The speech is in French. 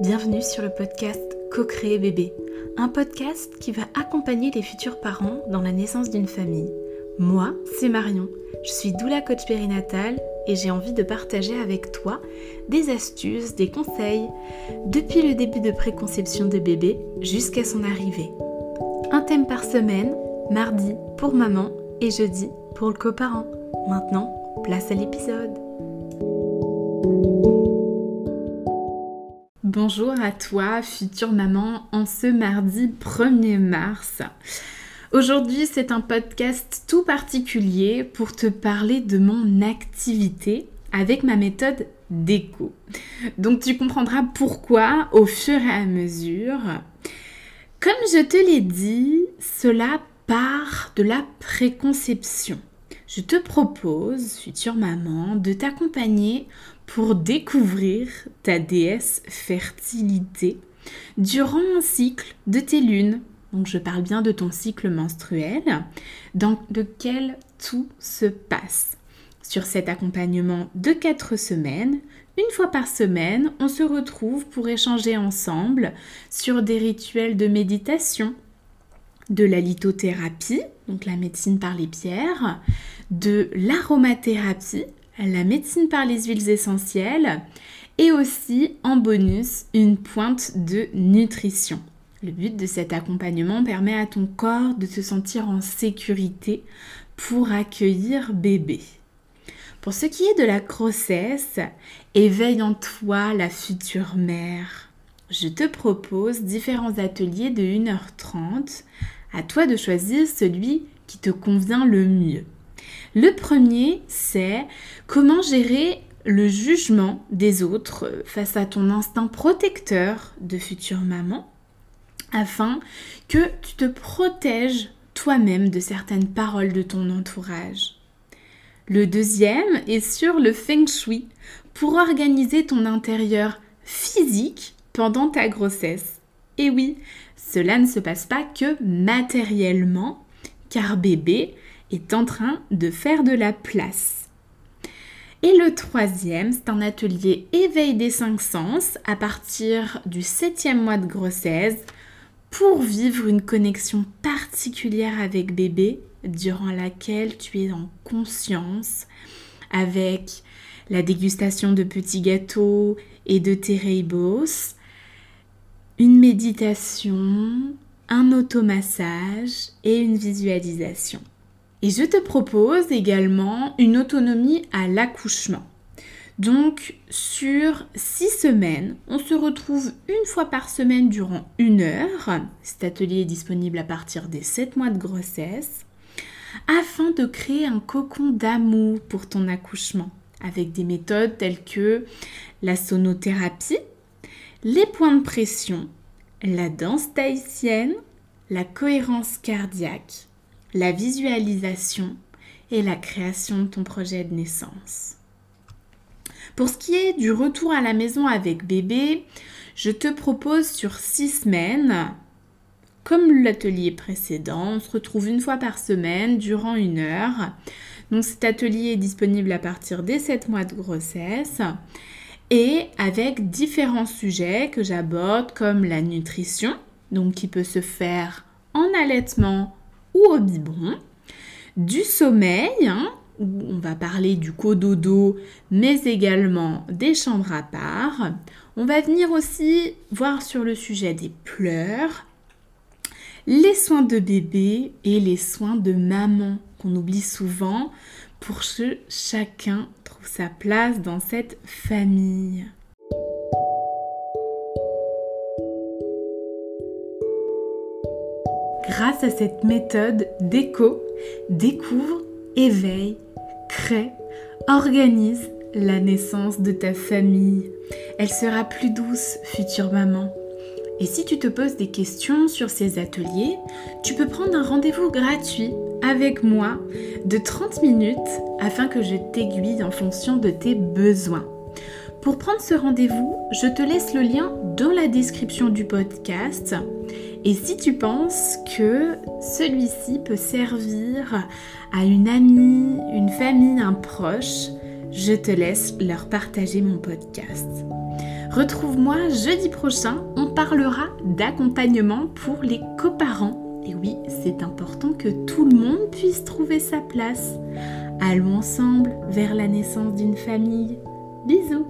Bienvenue sur le podcast Co-créer bébé, un podcast qui va accompagner les futurs parents dans la naissance d'une famille. Moi, c'est Marion, je suis doula coach périnatale et j'ai envie de partager avec toi des astuces, des conseils, depuis le début de préconception de bébé jusqu'à son arrivée. Un thème par semaine, mardi pour maman et jeudi pour le coparent. Maintenant, place à l'épisode. Bonjour à toi, future maman, en ce mardi 1er mars. Aujourd'hui, c'est un podcast tout particulier pour te parler de mon activité avec ma méthode déco. Donc tu comprendras pourquoi au fur et à mesure. Comme je te l'ai dit, cela part de la préconception. Je te propose, future maman, de t'accompagner pour découvrir ta déesse fertilité durant un cycle de tes lunes. Donc je parle bien de ton cycle menstruel dans lequel tout se passe. Sur cet accompagnement de 4 semaines, une fois par semaine, on se retrouve pour échanger ensemble sur des rituels de méditation, de la lithothérapie, donc la médecine par les pierres, de l'aromathérapie, la médecine par les huiles essentielles et aussi en bonus une pointe de nutrition. Le but de cet accompagnement permet à ton corps de se sentir en sécurité pour accueillir bébé. Pour ce qui est de la grossesse, éveille en toi la future mère. Je te propose différents ateliers de 1h30. À toi de choisir celui qui te convient le mieux. Le premier, c'est comment gérer le jugement des autres face à ton instinct protecteur de future maman afin que tu te protèges toi-même de certaines paroles de ton entourage. Le deuxième est sur le feng shui pour organiser ton intérieur physique pendant ta grossesse. Et oui, cela ne se passe pas que matériellement, car bébé est en train de faire de la place. Et le troisième, c'est un atelier éveil des cinq sens à partir du septième mois de grossesse pour vivre une connexion particulière avec bébé durant laquelle tu es en conscience avec la dégustation de petits gâteaux et de tereibos, une méditation, un automassage et une visualisation. Et je te propose également une autonomie à l'accouchement. Donc sur six semaines, on se retrouve une fois par semaine durant une heure. Cet atelier est disponible à partir des 7 mois de grossesse afin de créer un cocon d'amour pour ton accouchement avec des méthodes telles que la sonothérapie, les points de pression, la danse tahitienne, la cohérence cardiaque, la visualisation et la création de ton projet de naissance. Pour ce qui est du retour à la maison avec bébé, je te propose sur six semaines, comme l'atelier précédent, on se retrouve une fois par semaine durant une heure. Donc cet atelier est disponible à partir des 7 mois de grossesse et avec différents sujets que j'aborde comme la nutrition, donc qui peut se faire en allaitement ou au biberon, du sommeil, hein, où on va parler du cododo, mais également des chambres à part. On va venir aussi voir sur le sujet des pleurs, les soins de bébé et les soins de maman qu'on oublie souvent pour que chacun trouve sa place dans cette famille. Grâce à cette méthode déco, découvre, éveille, crée, organise la naissance de ta famille. Elle sera plus douce, future maman. Et si tu te poses des questions sur ces ateliers, tu peux prendre un rendez-vous gratuit avec moi de 30 minutes afin que je t'aiguille en fonction de tes besoins. Pour prendre ce rendez-vous, je te laisse le lien dans la description du podcast. Et si tu penses que celui-ci peut servir à une amie, une famille, un proche, je te laisse leur partager mon podcast. Retrouve-moi jeudi prochain, on parlera d'accompagnement pour les coparents. Et oui, c'est important que tout le monde puisse trouver sa place. Allons ensemble vers la naissance d'une famille. Bisous